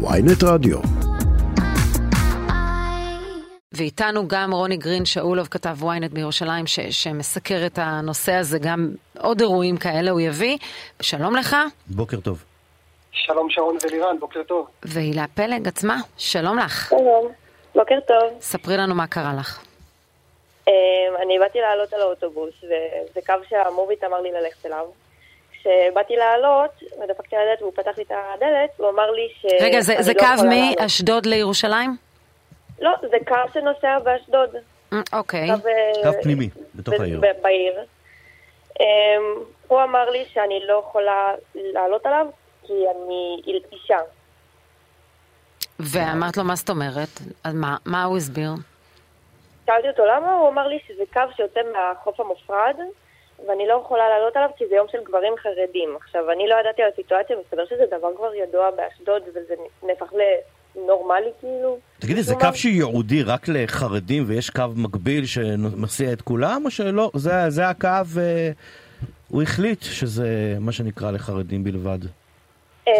ויינט רדיו. ואיתנו גם רוני גרין שאולוב, כתב ynet בירושלים, ש- שמסקר את הנושא הזה, גם עוד אירועים כאלה הוא יביא. שלום לך. בוקר טוב. שלום שרון ולירן, בוקר טוב. והילה פלג עצמה, שלום לך. שלום, בוקר טוב. ספרי לנו מה קרה לך. אמ, אני באתי לעלות על האוטובוס, וזה קו שהמוביט אמר לי ללכת אליו. כשבאתי לעלות, ודפקתי על הדלת והוא פתח לי את הדלת, הוא אמר לי ש... רגע, זה, זה לא קו. מאשדוד לירושלים? לא, זה קו שנוסע באשדוד. אה, אוקיי. קו, אה, קו פנימי, בתוך העיר. בעיר. אמ, הוא אמר לי שאני לא יכולה לעלות עליו, כי אני אישה. ואמרת לו, מה זאת אומרת? אז מה, מה הוא הסביר? שאלתי אותו למה, הוא אמר לי שזה קו שיוצא מהחוף המופרד, ואני לא יכולה לעלות עליו כי זה יום של גברים חרדים. עכשיו, אני לא ידעתי על הסיטואציה, מסתבר שזה דבר כבר ידוע באשדוד, וזה נהפך לנורמלי כאילו. תגידי, זה קו. שייעודי רק לחרדים ויש קו מקביל שמסיע את כולם, או שלא? זה, זה הקו, אה, הוא החליט שזה מה שנקרא לחרדים בלבד. אמ,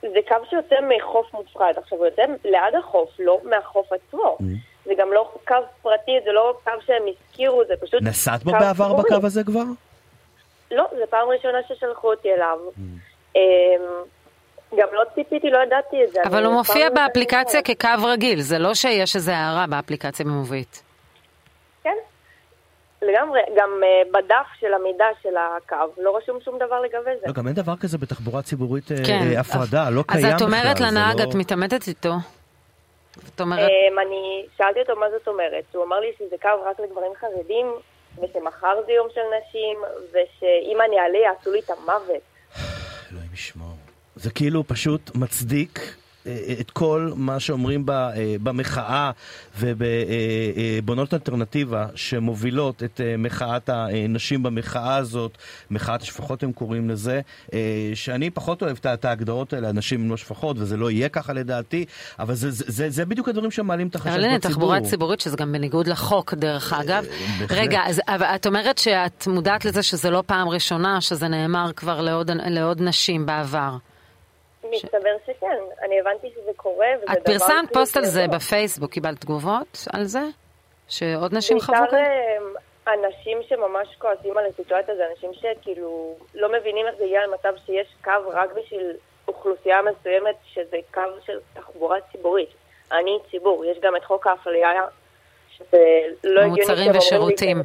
זה קו שיוצא מחוף מופרד. עכשיו, הוא יוצא ליד החוף, לא מהחוף עצמו. זה גם לא קו פרטי, זה לא קו שהם הזכירו, זה פשוט... נסעת בו בעבר. בקו הזה כבר? לא, זו פעם ראשונה ששלחו אותי אליו. אמ, גם לא ציפיתי, לא ידעתי את זה. אבל הוא מופיע באפליקציה כקו רגיל, זה לא שיש איזה הערה באפליקציה במובית. כן, לגמרי. גם אה, בדף של המידע של הקו לא רשום שום דבר לגבי זה. לא, גם אין דבר כזה בתחבורה ציבורית אה, כן. אה, הפרדה, לא אז קיים בכלל. את אומרת לנהג, לא- את מתעמתת איתו. את אומרת, אמ, אני שאלתי אותו מה זאת אומרת. הוא אמר לי שזה קו רק לגברים חרדים, ושמחר זה יום של נשים, ושאם אני אעלה יעשו לי את המוות. אלוהים ישמור. זה כאילו פשוט מצדיק את כל מה שאומרים אה, במחאה ובבונות אלטרנטיבה שמובילות את אה, מחאת הנשים במחאה הזאת, מחאת השפחות הם קוראים לזה, אה, שאני פחות אוהב את- ההגדרות האלה, הנשים הם לא שפחות, וזה לא יהיה ככה לדעתי, אבל זה, זה, זה, זה בדיוק הדברים שמעלים את החשש אבל בציבור. הנה, תחבורה ציבורית, שזה גם בניגוד לחוק, דרך אגב. רגע, אז אבל את אומרת שאת מודעת לזה שזה לא פעם ראשונה, שזה נאמר כבר לעוד, לעוד נשים בעבר. מסתבר שכן. אני הבנתי שזה קורה, וזה דבר... את פרסמת פוסט על זה. בפייסבוק, קיבלת תגובות על זה? שעוד נשים חוו בעיקר כאן? אה, אנשים שממש כועסים על הסיטואציה, זה אנשים שכאילו לא מבינים איך זה הגיע למצב שיש קו רק בשביל אוכלוסייה מסוימת, שזה קו של תחבורה ציבורית. אני ציבור, יש גם את חוק האפליה, שזה לא הגיוני מוצרים ושירותים.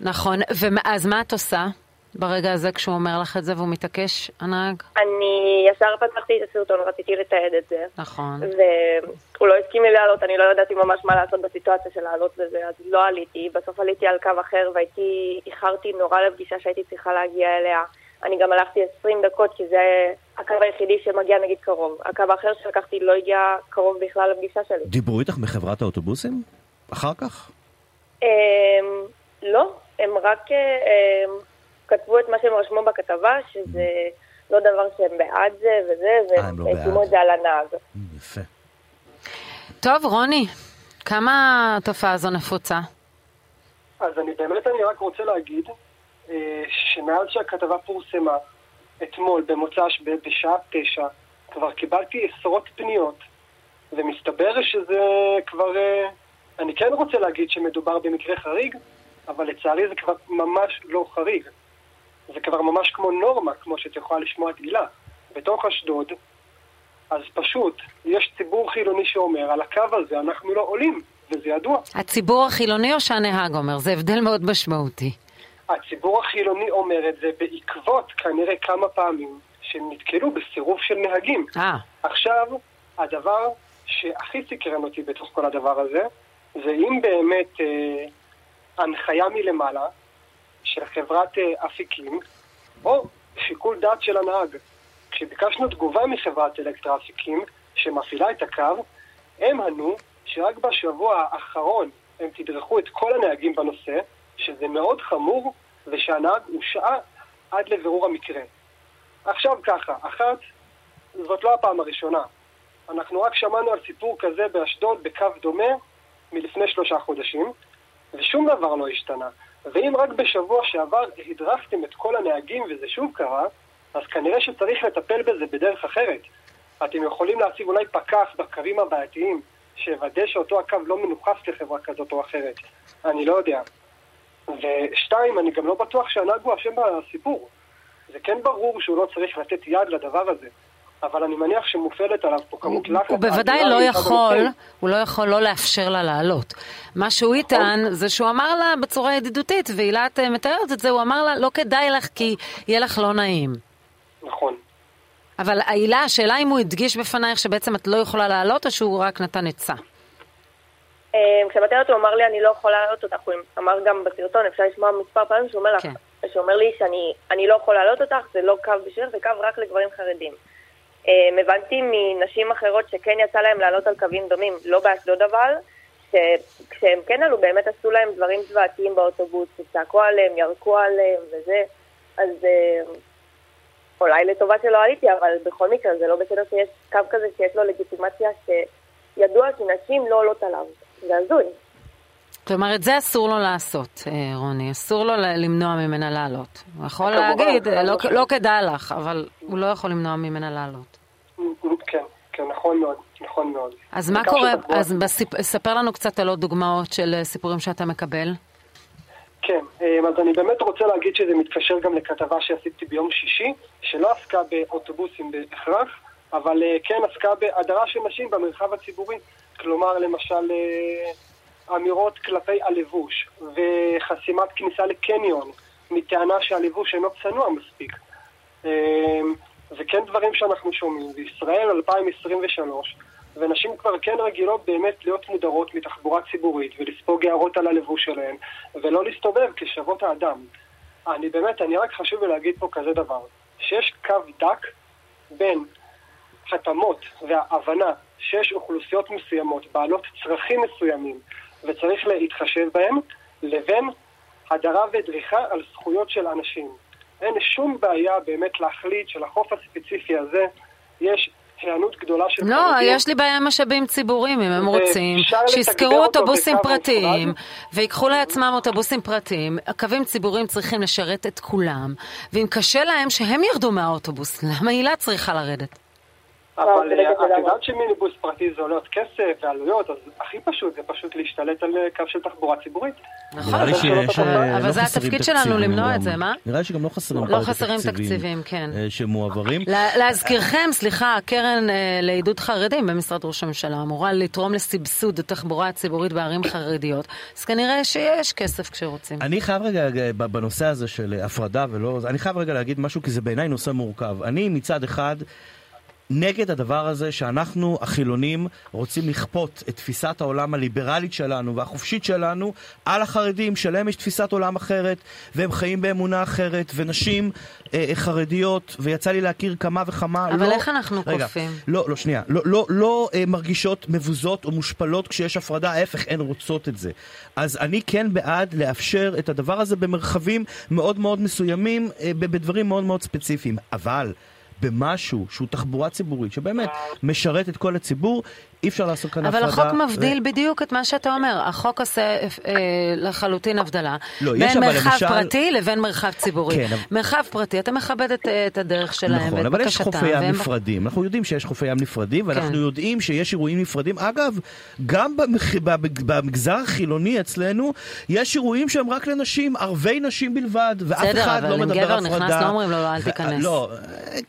נכון, ואז מה את עושה ברגע הזה כשהוא אומר לך את זה והוא מתעקש, הנהג? אני ישר פתחתי את הסרטון, רציתי לתעד את זה. נכון. והוא לא הסכים לי לעלות, אני לא ידעתי ממש מה לעשות בסיטואציה של לעלות לזה, אז לא עליתי. בסוף עליתי על קו אחר והייתי, איחרתי נורא לפגישה שהייתי צריכה להגיע אליה. אני גם הלכתי 20 דקות, כי זה הקו היחידי שמגיע נגיד קרוב. הקו האחר שלקחתי לא הגיע קרוב בכלל לפגישה שלי. דיברו איתך מחברת האוטובוסים? אחר כך? אמ, לא, הם רק אמ, כתבו את מה שהם רשמו בכתבה, שזה לא דבר שהם בעד זה וזה, אה, הם לא והם בעד. שימו את זה על הנהג. יפה. טוב, רוני, כמה התופעה הזו נפוצה? אז אני באמת, אני רק רוצה להגיד אה, שמאז שהכתבה פורסמה, אתמול, במוצ"ש, בשעה תשע, כבר קיבלתי עשרות פניות, ומסתבר שזה כבר... אה, אני כן רוצה להגיד שמדובר במקרה חריג, אבל לצערי זה כבר ממש לא חריג. זה כבר ממש כמו נורמה, כמו שאת יכולה לשמוע את הילה. בתוך אשדוד, אז פשוט, יש ציבור חילוני שאומר, על הקו הזה אנחנו לא עולים, וזה ידוע. הציבור החילוני או שהנהג אומר? זה הבדל מאוד משמעותי. הציבור החילוני אומר את זה בעקבות כנראה כמה פעמים שהם נתקלו בסירוב של נהגים. אה, עכשיו, הדבר שהכי סקרן אותי בתוך כל הדבר הזה, זה אם באמת אה, הנחיה מלמעלה של חברת אה, אפיקים, או שיקול דעת של הנהג. כשביקשנו תגובה מחברת אלקטרה אפיקים, שמפעילה את הקו, הם ענו שרק בשבוע האחרון הם תדרכו את כל הנהגים בנושא, שזה מאוד חמור, ושהנהג הושעה עד לבירור המקרה. עכשיו ככה, אחת, זאת לא הפעם הראשונה. אנחנו רק שמענו על סיפור כזה באשדוד בקו דומה מלפני שלושה חודשים, ושום דבר לא השתנה. ואם רק בשבוע שעבר הדרכתם את כל הנהגים וזה שוב קרה, אז כנראה שצריך לטפל בזה בדרך אחרת. אתם יכולים להציב אולי פקח בקווים הבעייתיים, שיוודא שאותו הקו לא מנוכס לחברה כזאת או אחרת. אני לא יודע. ושתיים, אני גם לא בטוח שהנהג הוא אשם בסיפור. זה כן ברור שהוא לא צריך לתת יד לדבר הזה. אבל אני מניח שמופעלת עליו פה כמות לחץ. הוא בוודאי לא יכול, הוא לא יכול לא לאפשר לה לעלות. מה שהוא יטען זה שהוא אמר לה בצורה ידידותית, והילת אה, מתארת את זה, הוא אמר לה, לא כדאי לך כי יהיה לך לא נעים. נכון. אבל העילה, השאלה אם הוא הדגיש בפנייך שבעצם את לא יכולה לעלות, או שהוא רק נתן עצה. אה, כשבתרת הוא אמר לי, אני לא יכולה לעלות אותך, הוא אמר גם בסרטון, אפשר לשמוע מספר פעמים שהוא אומר, כן. לי שאני לא יכול לעלות אותך, זה לא קו בשבילך, זה קו רק לגברים חרדים. אה, הבנתי מנשים אחרות שכן יצא להם לעלות על קווים דומים, לא באשדוד אבל, שכשהם כן עלו באמת עשו להם דברים זוועתיים באוטובוס, צעקו עליהם, ירקו עליהם וזה, אז אה, אולי לטובה שלא עליתי, אבל בכל מקרה זה לא בסדר שיש קו כזה שיש לו לגיטימציה שידוע שנשים לא עולות עליו, זה הזוי. כלומר, את זה אסור לו לעשות, אה, רוני. אסור לו למנוע ממנה לעלות. הוא יכול להגיד, לא, לא כדאי לך, אבל הוא לא יכול למנוע ממנה לעלות. כן, כן, נכון מאוד, נכון מאוד. אז מה קורה, אז ספר לנו קצת על עוד דוגמאות של אה, סיפורים שאתה מקבל. כן, אה, אז אני באמת רוצה להגיד שזה מתקשר גם לכתבה שעשיתי ביום שישי, שלא עסקה באוטובוסים בהכרח, אבל כן עסקה בהדרה של נשים במרחב הציבורי. כלומר, למשל... אמירות כלפי הלבוש וחסימת כניסה לקניון מטענה שהלבוש אינו צנוע מספיק. אמ, זה כן דברים שאנחנו שומעים. בישראל 2023, ונשים כבר כן רגילות באמת להיות מודרות מתחבורה ציבורית ולספוג הערות על הלבוש שלהן ולא להסתובב כשוות האדם. אני באמת, אני רק חשוב להגיד פה כזה דבר, שיש קו דק בין התאמות וההבנה שיש אוכלוסיות מסוימות בעלות צרכים מסוימים וצריך להתחשב בהם, לבין הדרה ודריכה על זכויות של אנשים. אין שום בעיה באמת להחליט שלחוף הספציפי הזה יש היענות גדולה של לא, חרדים. יש לי בעיה עם משאבים ציבוריים, אם הם רוצים. שישכרו אוטובוסים פרטיים, ויקחו לעצמם אוטובוסים פרטיים. הקווים ציבוריים צריכים לשרת את כולם, ואם קשה להם שהם ירדו מהאוטובוס, למה הילה צריכה לרדת? אבל אה, את יודעת שמיניבוס פרטי זה עולה עוד כסף ועלויות, אז הכי פשוט זה פשוט להשתלט על אה, קו של תחבורה ציבורית. נכון, אבל זה התפקיד שלנו למנוע את זה, מה? נראה לי שגם לא חסרים לא חסרים תקציבים, כן. אה, שמועברים. להזכירכם, סליחה, הקרן לעידוד חרדים במשרד ראש הממשלה אמורה לתרום לסבסוד התחבורה הציבורית בערים חרדיות, אז כנראה שיש כסף כשרוצים. אני חייב רגע, בנושא הזה של הפרדה ולא, אני חייב רגע להגיד משהו, כי זה בעיניי נושא מורכב. אני מצד אחד... נגד הדבר הזה שאנחנו החילונים רוצים לכפות את תפיסת העולם הליברלית שלנו והחופשית שלנו על החרדים, שלהם יש תפיסת עולם אחרת והם חיים באמונה אחרת ונשים אה, אה חרדיות ויצא לי להכיר כמה וכמה אבל לא, איך אנחנו רגע, כופים? לא, לא, שנייה, לא, לא, לא אה, מרגישות מבוזות או מושפלות כשיש הפרדה, ההפך, הן רוצות את זה. אז אני כן בעד לאפשר את הדבר הזה במרחבים מאוד מאוד מסוימים, אה, בדברים מאוד מאוד ספציפיים, אבל במשהו שהוא תחבורה ציבורית, שבאמת משרת את כל הציבור, אי אפשר לעשות כאן הפרדה. אבל החוק מבדיל ו... בדיוק את מה שאתה אומר. החוק עושה אה, לחלוטין הבדלה. לא, בין מרחב למשל... פרטי לבין מרחב ציבורי. כן, מרחב פרטי, אתה מכבד את, את הדרך שלהם נכון, ואת אבל יש חופי ים והם... נפרדים. אנחנו יודעים שיש חופי ים נפרדים, ואנחנו כן. יודעים שיש אירועים נפרדים. אגב, גם במח... במגזר החילוני אצלנו, יש אירועים שהם רק לנשים, ערבי נשים בלבד, ואף אחד לא מדבר הפרדה. בסדר, אבל אם גבר נכנס, לא אומרים לו, לא, אל תיכנס. לא,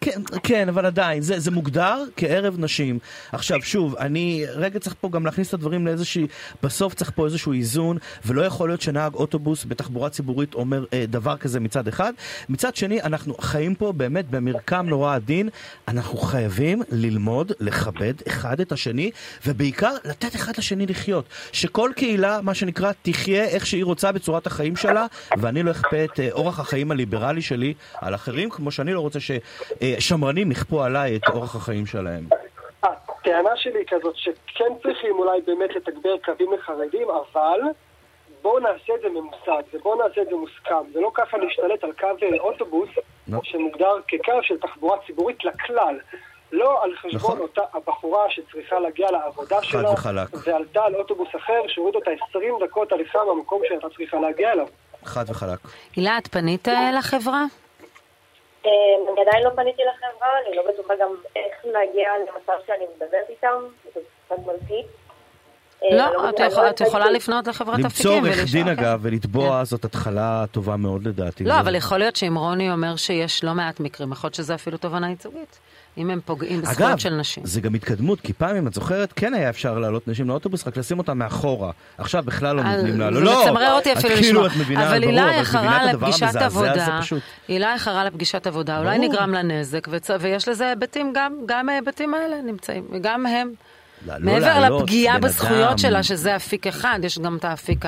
כן, כן, אבל עדיין, זה, זה מוגדר כערב נשים. עכשיו, שוב, אני... רגע צריך פה גם להכניס את הדברים לאיזושהי, בסוף צריך פה איזשהו איזון, ולא יכול להיות שנהג אוטובוס בתחבורה ציבורית אומר אה, דבר כזה מצד אחד. מצד שני, אנחנו חיים פה באמת במרקם נורא עדין, אנחנו חייבים ללמוד לכבד אחד את השני, ובעיקר לתת אחד לשני לחיות. שכל קהילה, מה שנקרא, תחיה איך שהיא רוצה בצורת החיים שלה, ואני לא אכפה את אה, אורח החיים הליברלי שלי על אחרים, כמו שאני לא רוצה ששמרנים יכפו עליי את אורח החיים שלהם. הטענה שלי היא כזאת שכן צריכים אולי באמת לתגבר קווים לחרדים, אבל בואו נעשה את זה ממוסד, ובואו נעשה את זה מוסכם. זה לא ככה להשתלט על קו אוטובוס no. שמוגדר כקו של תחבורה ציבורית לכלל. לא על חשבון נכון. אותה הבחורה שצריכה להגיע לעבודה שלה, וחלק. ועלתה על אוטובוס אחר שהוריד אותה 20 דקות הליכה במקום שהייתה צריכה להגיע אליו. חד וחלק. הילה, את פנית לחברה? אני עדיין לא פניתי לחברה, אני לא בטוחה גם איך להגיע למצב שאני מדברת איתם, זה קצת מלחיץ. לא, את יכולה לפנות לחברת אפיקים. למצוא עורך דין אגב ולתבוע כן. זאת התחלה טובה מאוד לדעתי. לא, אבל יכול להיות שאם רוני אומר שיש לא מעט מקרים, יכול להיות שזה אפילו תובנה ייצוגית. אם הם פוגעים בזכויות של נשים. אגב, זה גם התקדמות, כי פעם, אם את זוכרת, כן היה אפשר להעלות נשים לאוטובוס, רק לשים אותם מאחורה. עכשיו בכלל לא נותנים לה. לא, זה מצמרר אותי אפילו כאילו לשמוע. אבל הילה איחרה לפגישת עבודה, הילה איחרה לפגישת עבודה, אולי נגרם לה נזק, ויש לזה היבטים, גם ההיבטים האלה נמצאים, גם הם. לא מעבר לפגיעה בזכויות שלה, שזה אפיק אחד, יש גם את האפיק,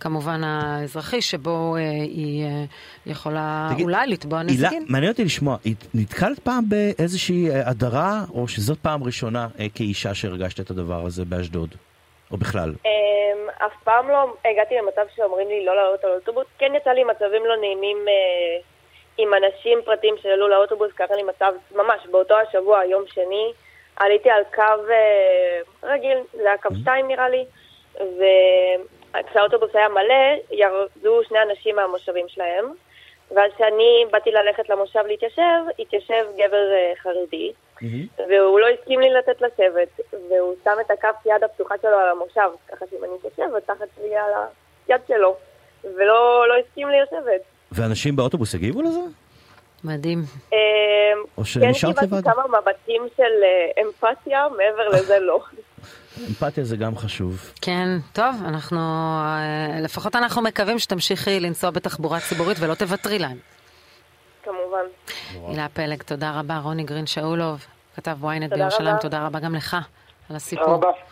כמובן, האזרחי, שבו אה, היא אה, יכולה תגיד, אולי לתבוע נזיקין. מעניין אותי לשמוע, נתקלת פעם באיזושהי אה, הדרה, או שזאת פעם ראשונה כאישה שהרגשת את הדבר הזה באשדוד? או בכלל? אמ, אף פעם לא הגעתי למצב שאומרים לי לא לעלות על אוטובוס. כן יצא לי מצבים לא נעימים עם אנשים פרטיים שעלו לאוטובוס, קרה לי מצב ממש באותו השבוע, יום שני. עליתי על קו אה, רגיל, זה היה קו 2 mm-hmm. נראה לי, וכשהאוטובוס היה מלא, ירדו שני אנשים מהמושבים שלהם, ואז כשאני באתי ללכת למושב להתיישב, התיישב גבר אה, חרדי, mm-hmm. והוא לא הסכים לי לתת לשבת, והוא שם את הכף יד הפתוחה שלו על המושב, ככה שאם אני אתיישב, תחת לי על היד שלו, ולא לא הסכים לי לשבת. ואנשים באוטובוס הגיבו לזה? מדהים. אמ, או שנשארת לבד? כן קיבלתי כמה מבטים של אה, אמפתיה, מעבר לזה לא. אמפתיה זה גם חשוב. כן, טוב, אנחנו, אה, לפחות אנחנו מקווים שתמשיכי לנסוע בתחבורה ציבורית ולא תוותרי להם. כמובן. הילה פלג, תודה רבה. רוני גרין שאולוב, כתב ynet בירושלים, תודה רבה גם לך על הסיפור. תודה רבה.